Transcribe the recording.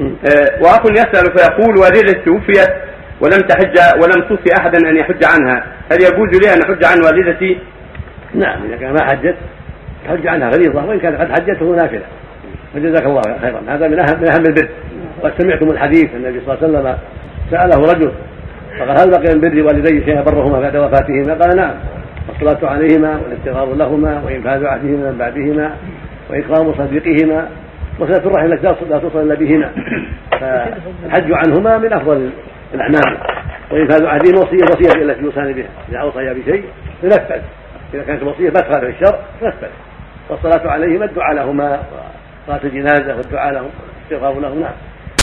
آه، واخ يسأل فيقول والدتي توفيت ولم تحج ولم توصي أحدا أن يحج عنها، هل يجوز لي أن أحج عن والدتي؟ نعم إذا كان ما حجت تحج عنها فريضه وإن كان قد حجته نافلة. فجزاك الله خيرا. هذا من اهم من أهم البر. قد سمعتم الحديث النبي صلى الله عليه وسلم سأله رجل فقال هل بقي من بر والدي شيء برهما بعد وفاتهما؟ قال نعم. الصلاة عليهما والاستغفار لهما وإنفاذ عهدهما من بعدهما وإكرام صديقهما وصلة الرحم التي لا توصل إلا بهما. فالحج عنهما من أفضل الأعمال وإنفاذ عهدهما وصية وصية التي يوصان بها. إذا أوصي بشيء ينفذ إذا كانت الوصية ما تخالف الشرع تنفذ والصلاة عليهما الدعاء لهما وصلاة الجنازة والدعاء لهم والاستغفار لهم نعم